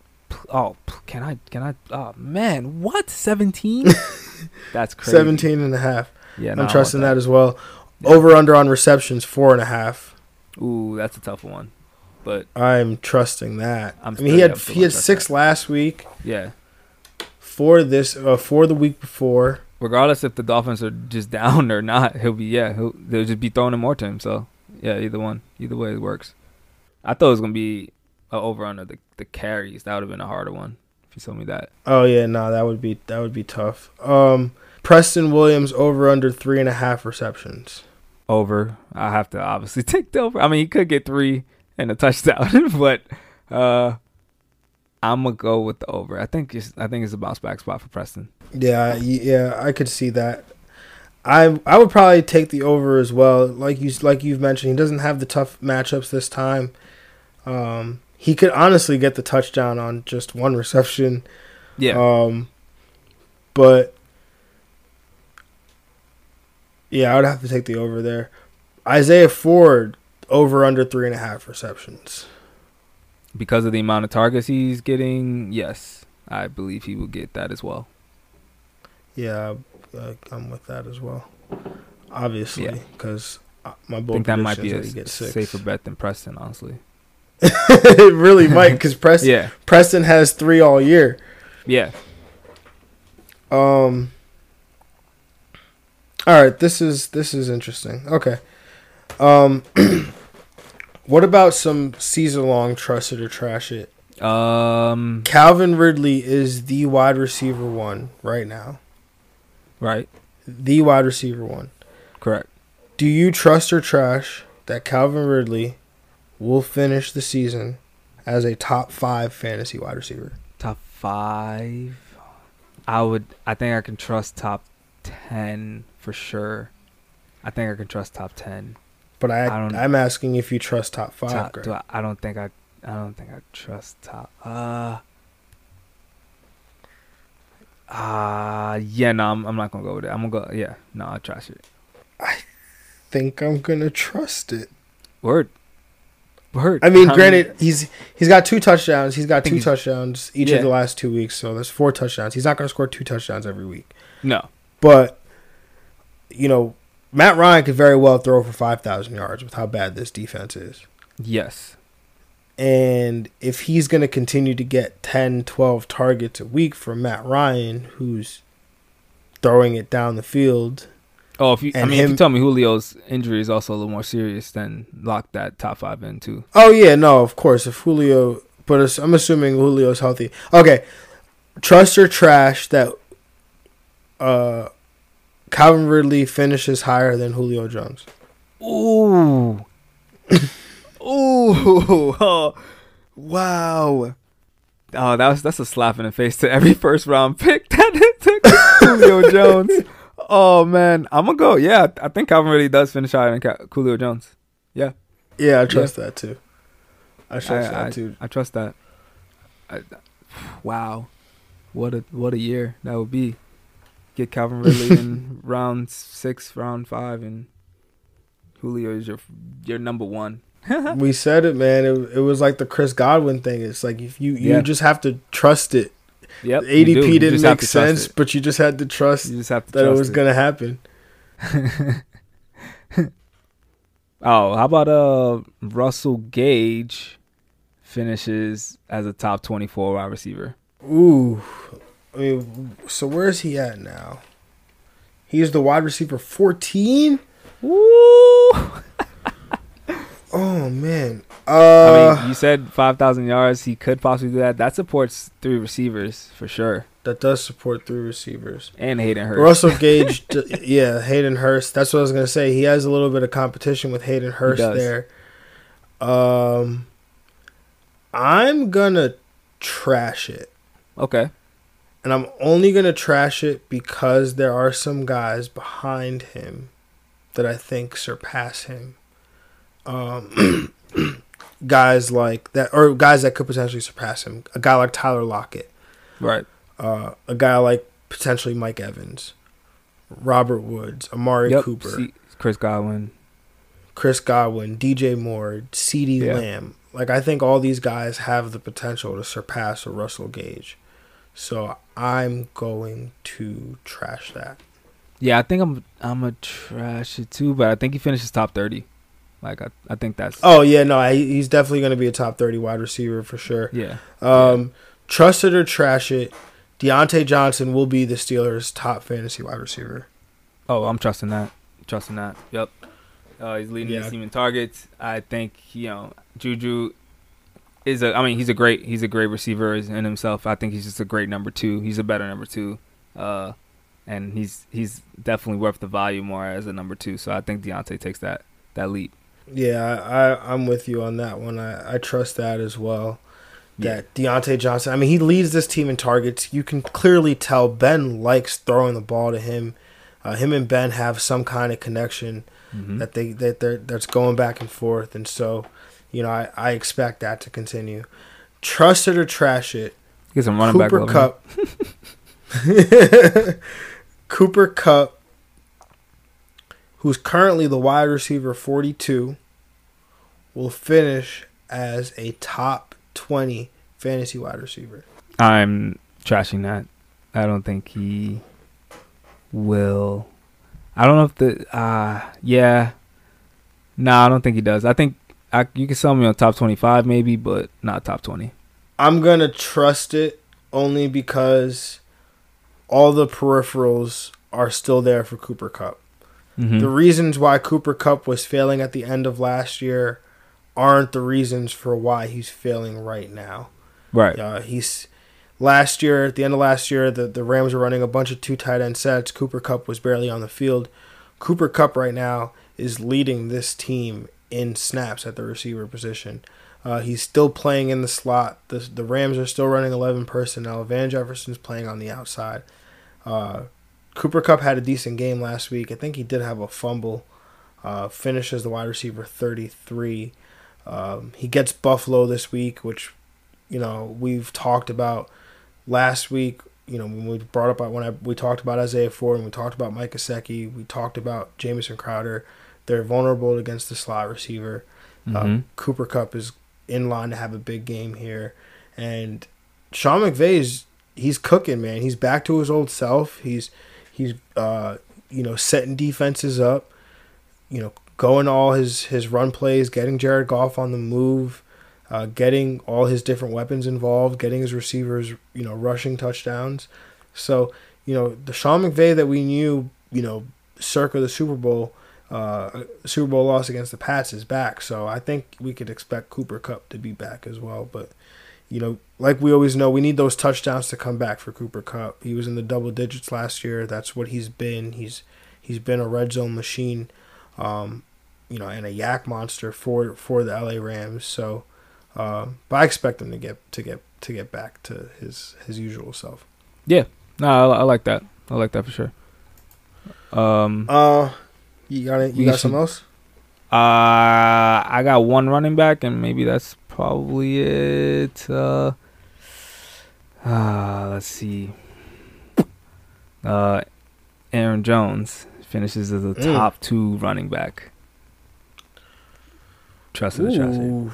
S2: oh, can I can I? Oh man, what seventeen? That's crazy.
S1: 17 and a half.
S2: Yeah,
S1: I'm trusting that as well. Over under on receptions four and a half.
S2: Ooh, that's a tough one. But
S1: I'm trusting that.
S2: I'm
S1: i mean, he had
S2: yeah, I'm still
S1: he had six last week.
S2: yeah,
S1: For this, uh, for the week before.
S2: regardless if the Dolphins are just down or not, he'll be yeah, he'll they'll just be throwing him more to him. So yeah, either one, either way it works. I thought it was gonna be a over under the the carries. That would have been a harder one if you told me that.
S1: Oh yeah, no, that would be that would be tough. Um, Preston Williams over under three and a half receptions.
S2: Over, I have to obviously take the over. I mean, he could get three and a touchdown, but uh, I'm gonna go with the over. I think it's I think it's a bounce back spot for Preston.
S1: Yeah, yeah, I could see that. I I would probably take the over as well. Like you like you've mentioned, he doesn't have the tough matchups this time. Um, he could honestly get the touchdown on just one reception.
S2: Yeah,
S1: Um, but yeah, I would have to take the over there. Isaiah Ford over under three and a half receptions.
S2: because of the amount of targets he's getting, yes, I believe he will get that as well.
S1: Yeah, uh, I'm with that as well. Obviously,
S2: Yeah.
S1: because my
S2: I think that might be a
S1: predictions that he gets
S2: s-
S1: six.
S2: safer bet than Preston, honestly.
S1: it really might because Preston
S2: Yeah,
S1: Preston has three all year.
S2: yeah.
S1: Um. All right, this is this is interesting. Okay. Um. what about some season long trust it or trash it?
S2: Um,
S1: Calvin Ridley is the wide receiver one right now.
S2: right,
S1: The wide receiver one.
S2: correct.
S1: Do you trust or trash that Calvin Ridley will finish the season as a top five fantasy wide receiver?
S2: Top five. I would. I think I can trust top ten for sure. I think I can trust top ten.
S1: But I,
S2: I don't-
S1: I'm asking if you trust top five.
S2: Top, do I, I don't think I. I don't think I trust top. Uh. Uh yeah, no, I'm, I'm not gonna go with it. I'm gonna go. Yeah, no, I'll trash it.
S1: I think I'm gonna trust it.
S2: Word. Word.
S1: I mean,
S2: Um,
S1: granted, he's he's got two touchdowns. He's got two touchdowns each
S2: Yeah.
S1: of the last two weeks, so that's four touchdowns. He's not gonna score two touchdowns every week,
S2: No.
S1: But you know, Matt Ryan could very well throw for five thousand yards with how bad this defense is.
S2: Yes.
S1: And if he's going to continue to get 10, 12 targets a week from Matt Ryan, who's throwing it down the field,
S2: Oh, if you, I
S1: And
S2: mean, if you tell me Julio's injury is also a little more serious, then lock that top five in too.
S1: oh yeah, no, of course, if Julio, but I'm assuming Julio's healthy. Okay, trust or trash that uh, Calvin Ridley finishes higher than Julio Jones.
S2: Ooh. Ooh. Oh, wow. Oh, that was that's a slap in the face to every first round pick that took Julio Jones. Oh man, I'm gonna go. Yeah, I think Calvin really does finish higher than Julio Jones. Yeah.
S1: Yeah, I trust yeah. that too. I trust I, that
S2: I,
S1: too.
S2: I trust that. I, wow, what a what a year that would be. Get Calvin Ridley in round six, round five, and Julio is your your number one.
S1: we said it, man. It, it was like the Chris Godwin thing. It's like if you you yeah. just have to trust it.
S2: Yep.
S1: ADP didn't make sense, but you just had to trust
S2: you just have to
S1: that it was it. gonna happen.
S2: oh, how about uh Russell Gage finishes as a top twenty four wide receiver?
S1: Ooh. I mean, so where is he at now? He's the wide receiver fourteen.
S2: Woo!
S1: Oh man. Uh,
S2: I mean, you said five thousand yards. He could possibly do that. That supports three receivers for sure.
S1: That does support three receivers
S2: and Hayden Hurst.
S1: Russell Gage, yeah, Hayden Hurst. That's what I was gonna say. He has a little bit of competition with Hayden Hurst there. Um, I'm gonna trash it.
S2: Okay.
S1: And I'm only gonna trash it because there are some guys behind him that I think surpass him um, guys like that, or guys that could potentially surpass him. A guy like Tyler Lockett,
S2: right?
S1: Uh, a guy like potentially Mike Evans, Robert Woods, Amari yep. Cooper, C-
S2: Chris Godwin,
S1: Chris Godwin, DJ Moore, CeeDee yeah. Lamb. Like I think all these guys have the potential to surpass a Russell Gage. So I'm going to trash that.
S2: Yeah, I think I'm I'm a trash it too, but I think he finishes top thirty. Like I, I think that's.
S1: Oh yeah, no, I, he's definitely going to be a top thirty wide receiver for sure.
S2: Yeah.
S1: Um, yeah. trust it or trash it, Diontae Johnson will be the Steelers' top fantasy wide receiver.
S2: Oh, I'm trusting that. Trusting that. Yep. Uh, he's leading yeah. the team in targets. I think you know Juju is a. I mean, he's a great. He's a great receiver in himself. I think he's just a great number two. He's a better number two. Uh, and he's he's definitely worth the value more as a number two. So I think Diontae takes that that leap.
S1: Yeah, I, I'm with you on that one. I, I trust that as well. That yeah. Diontae Johnson, I mean, he leads this team in targets. You can clearly tell Ben likes throwing the ball to him. Uh, him and Ben have some kind of connection mm-hmm. that they that they're that's going back and forth, and so, you know, I, I expect that to continue. Trust it or trash it.
S2: Get some running back.
S1: Cooper
S2: back.
S1: Kupp. Cooper Kupp, who's currently the wide receiver 42, will finish as a top 20 fantasy wide receiver.
S2: I'm trashing that. I don't think he will. I don't know if the uh yeah. No, nah, I don't think he does. I think I, you can sell me on top 25 maybe, but not top 20.
S1: I'm going to trust it only because all the peripherals are still there for Cooper Kupp. Mm-hmm. The reasons why Cooper Kupp was failing at the end of last year aren't the reasons for why he's failing right now.
S2: Right.
S1: Uh, he's last year at the end of last year the, the Rams were running a bunch of two tight end sets. Cooper Kupp was barely on the field. Cooper Kupp right now is leading this team in snaps at the receiver position. Uh, he's still playing in the slot. The, the Rams are still running 11 personnel. Van Jefferson's playing on the outside. Uh, Cooper Kupp had a decent game last week. I think he did have a fumble. Uh, finishes the wide receiver 33. Um, he gets Buffalo this week, which you know we've talked about last week. You know when we brought up when I, we talked about Isaiah Ford and we talked about Mike Gesicki, we talked about Jamison Crowder. They're vulnerable against the slot receiver. Um, mm-hmm. Um, Cooper Kupp is in line to have a big game here, and Sean McVay is he's cooking, man. He's back to his old self. He's He's uh, you know setting defenses up, you know going all his his run plays, getting Jared Goff on the move, uh, getting all his different weapons involved, getting his receivers you know rushing touchdowns. So you know the Sean McVay that we knew you know circa the Super Bowl. Uh, Super Bowl loss against the Pats is back, so I think we could expect Cooper Kupp to be back as well. But you know, like we always know, we need those touchdowns to come back for Cooper Kupp. He was in the double digits last year. That's what he's been. He's he's been a red zone machine, um, you know, and a YAC monster for for the LA Rams. So Uh, but I expect him to get to get to get back to his his usual self.
S2: Yeah, no, I, I like that. I like that for sure. Um,
S1: Uh, you got it. You
S2: We
S1: got
S2: should-
S1: something else?
S2: Uh, I got one running back, and maybe that's probably it. Uh, uh let's see. Uh, Aaron Jones finishes as a
S1: Mm.
S2: top two running back. Trust it or trash it.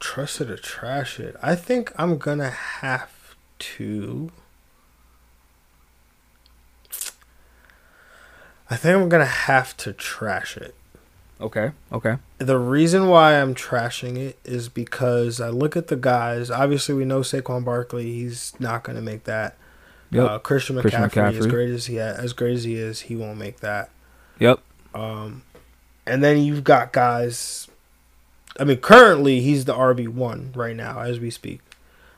S1: Trust it or trash it. I think I'm gonna have to. I think I'm gonna have to trash it.
S2: Okay. Okay.
S1: The reason why I'm trashing it is because I look at the guys. Obviously, we know Saquon Barkley. He's not going to make that.
S2: Yep.
S1: Uh, Christian McCaffrey,
S2: Christian
S1: as great as he as great as he is, he won't make that.
S2: Yep.
S1: Um, and then you've got guys. I mean, currently he's the RB one right now as we speak.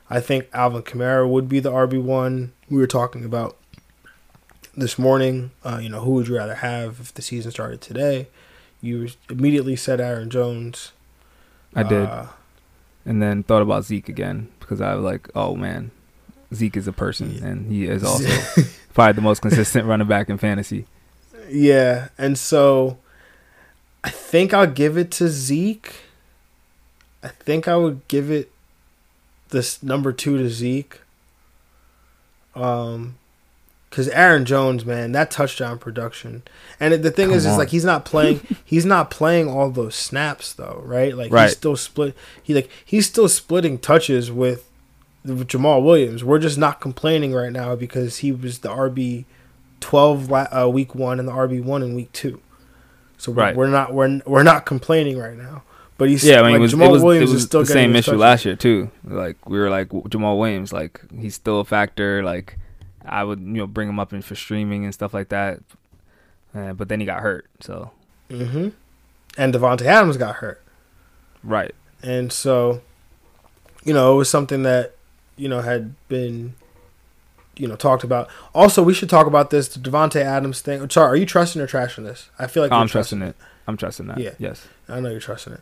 S1: I think Alvin Kamara would be the RB one. We were talking about this morning. Uh, you know, who would you rather have if the season started today? You immediately said Aaron Jones.
S2: I did,
S1: Uh,
S2: and then thought about Zeke again because I was like, oh man, Zeke is a person,
S1: Yeah.
S2: and he is also probably the most consistent running back in fantasy.
S1: Yeah, and so I think I'll give it to Zeke. I think I would give it this number two to Zeke. Um, because Aaron Jones, man, that touchdown production, and the thing
S2: Come
S1: is, is like he's not playing, he's not playing all those snaps though, right? Like
S2: Right.
S1: he's still split. He like he's still splitting touches with, with Jamaal Williams. We're just not complaining right now because he was the RB 12 la- uh, week one and the RB one in week two. So we're,
S2: Right.
S1: we're not we're we're not complaining right now. But he's
S2: Yeah, I mean,
S1: like,
S2: it was,
S1: Jamaal
S2: it was,
S1: Williams
S2: it was
S1: is still
S2: the same issue
S1: touches.
S2: last year too. Like we were like Jamaal Williams, like he's still a factor. Like I would you know bring him up in for streaming and stuff like that. Uh, but then he got hurt, so
S1: hmm And Davante Adams got hurt.
S2: right.
S1: And so, you know, it was something that, you know, had been, you know, talked about. Also, we should talk about this, the Davante Adams thing. Sorry, are you trusting or trashing this? I feel like
S2: Oh, I'm trusting it. I'm trusting that.
S1: Yeah.
S2: Yes.
S1: I know you're trusting it.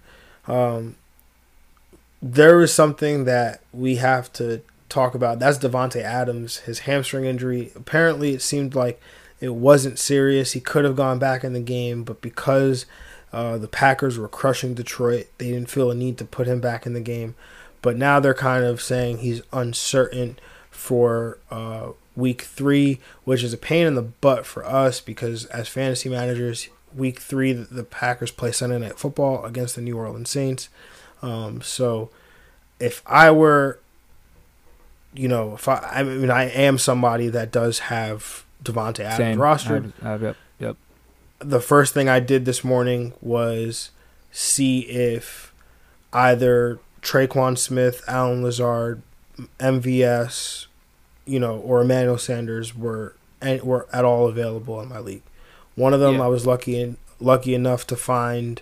S1: Um, there is something that we have to talk about. That's Davante Adams, his hamstring injury. Apparently, it seemed like it wasn't serious. He could have gone back in the game, but because uh, the Packers were crushing Detroit, they didn't feel a need to put him back in the game. But now they're kind of saying he's uncertain for uh, week three, which is a pain in the butt for us because as fantasy managers, week three the, Packers play Sunday Night Football against the New Orleans Saints. Um, so if I were, you know, if I, I mean, I am somebody that does have Davante Adams
S2: Same.
S1: rostered
S2: I have- I have- yep. Yep.
S1: the first thing I did this morning was see if either Tre'Quan Smith, Allen Lazard, MVS, you know, or Emmanuel Sanders were and were at all available in my league. One of them
S2: Yeah.
S1: I was lucky in, lucky enough to find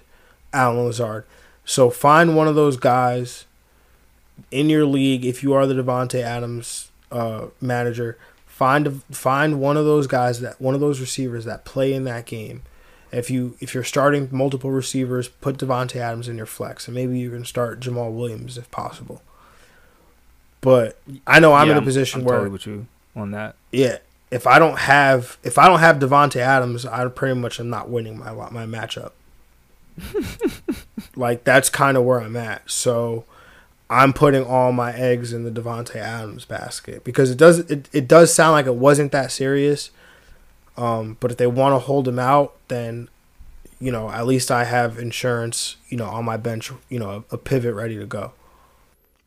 S1: Allen Lazard. So find one of those guys in your league if you are the Davante Adams uh, manager. Find find one of those guys that one of those receivers that play in that game. If you if you're starting multiple receivers, put Davante Adams in your flex, and maybe you can start Jamaal Williams if possible. But I know I'm
S2: Yeah,
S1: in a position
S2: I'm
S1: where
S2: totally with you on that.
S1: yeah, if I don't have if I don't have Devonte Adams, I pretty much am not winning my my matchup. like that's kind of where I'm at. So I'm putting all my eggs in the Davante Adams basket because it does it, it does sound like it wasn't that serious. Um, but if they want to hold him out, then you know at least I have insurance. You know on my bench. You know a, a pivot ready to go.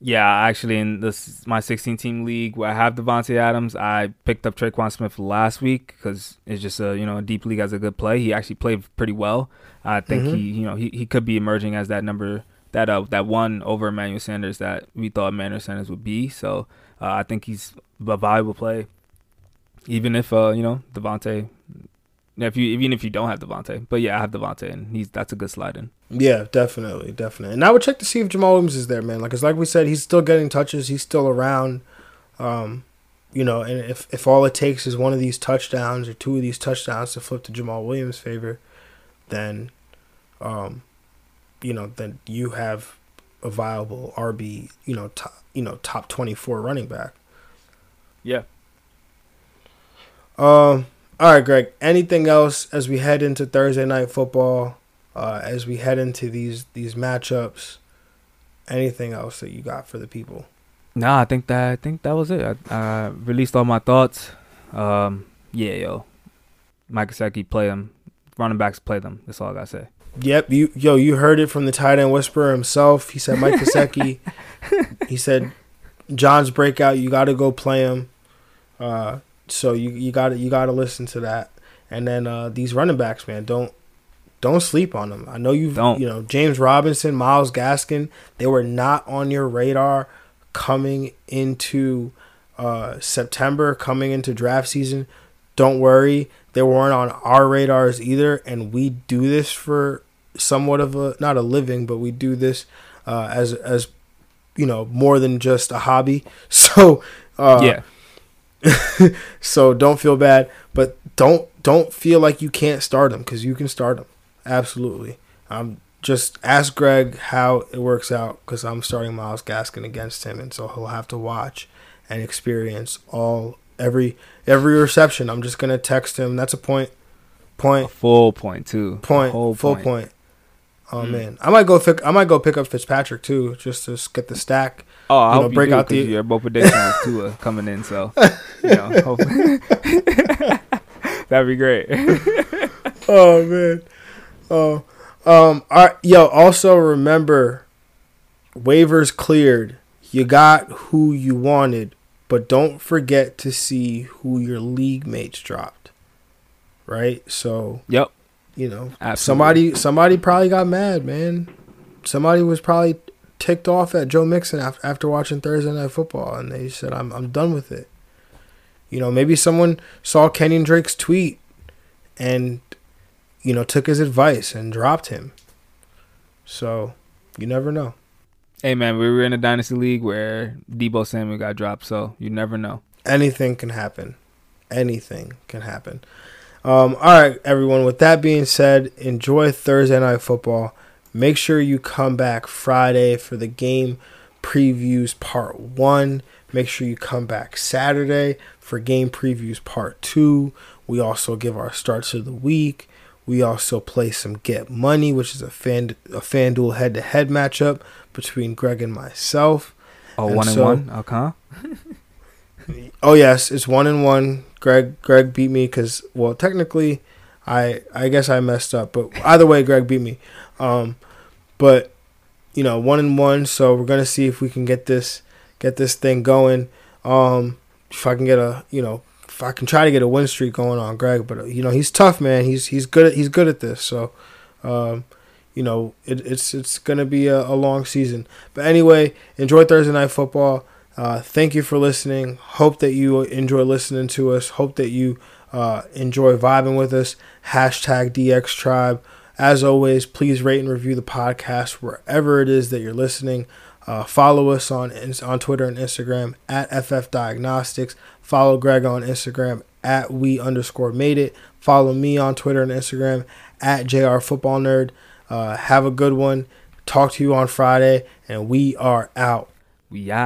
S2: Yeah, actually, in this my 16 team league where I have Davante Adams, I picked up Tre'Quan Smith last week because it's just a you know a deep league as a good play. He actually played pretty well. I think
S1: Mhm.
S2: he you know he, he could be emerging as that number that uh that one over Emmanuel Sanders that we thought Emmanuel Sanders would be. So uh, I think he's a valuable play, even if uh you know Davante. If you even if you don't have Davante, but yeah, I have Davante, and he's that's a good slide in.
S1: Yeah, definitely, definitely. And I would check to see if Jamaal Williams is there, man. Like, it's like we said, he's still getting touches. He's still around. Um, you know, and if if all it takes is one of these touchdowns or two of these touchdowns to flip to Jamaal Williams' favor, then, um, you know, then you have a viable RB, you know, top, you know, top 24 running back.
S2: Yeah.
S1: Um. All right, Greg. Anything else as we head into Thursday night football? Uh, as we head into these these matchups, anything else that you got for the people?
S2: Nah, I think that I think that was it. I, I released all my thoughts. Um, yeah, yo, Mike Gesicki play them. Running backs play them. That's all I gotta say.
S1: Yep, you yo, you heard it from the tight end whisperer himself. He said Mike Gesicki. he said John's breakout. You got to go play him. Uh, so you you got to you got to listen to that. And then uh, these running backs, man, don't don't sleep on them. I know you
S2: Don't.
S1: you know James Robinson, Myles Gaskin. They were not on your radar coming into uh, September, coming into draft season. Don't worry, they weren't on our radars either. And we do this for somewhat of a not a living, but we do this uh, as as you know more than just a hobby. So uh,
S2: yeah,
S1: so don't feel bad, but don't don't feel like you can't start them because you can start them. Absolutely. Um, just ask Greg how it works out because I'm starting Myles Gaskin against him, and so he'll have to watch and experience all every every reception. I'm just gonna text him. That's a point,
S2: a
S1: point,
S2: full point too.
S1: Point, full
S2: point.
S1: point. Oh
S2: Mm.
S1: man, I might go. Pick, I might go pick up Fitzpatrick too, just to get the stack.
S2: Oh, I
S1: you know, break
S2: you do,
S1: out the-
S2: your both prediction was Tua coming in, so you know, hopefully. that'd be great.
S1: oh man. Oh. Um all right, yo, also remember waivers cleared. You got who you wanted, but don't forget to see who your league mates dropped. Right? So,
S2: yep.
S1: you know,
S2: Absolutely.
S1: somebody somebody probably got mad, man. Somebody was probably ticked off at Joe Mixon after, after watching Thursday Night Football, and they said, "I'm I'm done with it." You know, maybe someone saw Kenyan Drake's tweet and you know took his advice and dropped him. So you never know.
S2: Hey man, we were in a dynasty league where Deebo Samuel got dropped, so you never know.
S1: anything can happen. Anything can happen. Um, all right, everyone. With that being said, enjoy Thursday night football. Make sure you come back Friday for the game previews part one. Make sure you come back Saturday for game previews part two. We also give our starts of the week. We also play some Get Money, which is a fan a FanDuel head to head matchup between Greg and myself.
S2: Oh,
S1: And
S2: one and one. Okay.
S1: Oh yes, it's one and one. Greg Greg beat me because well technically, I I guess I messed up, but either way, Greg beat me. Um, but you know one and one, so we're gonna see if we can get this get this thing going. Um, if I can get a you know I can try to get a win streak going on Greg, but uh, you know he's tough, man. He's he's good at he's good at this, so. Um, you know, it, it's it's gonna be a, a long season. But anyway, enjoy Thursday night football. Uh, thank you for listening. Hope that you enjoy listening to us. Hope that you uh, enjoy vibing with us. Hashtag DX Tribe. As always, please rate and review the podcast wherever it is that you're listening. Uh, follow us on on Twitter and Instagram at FF Diagnostics. Follow Greg on Instagram at we underscore made it. Follow me on Twitter and Instagram at JR Football Nerd. Uh, have a good one. Talk to you on Friday, and we are out.
S2: We are.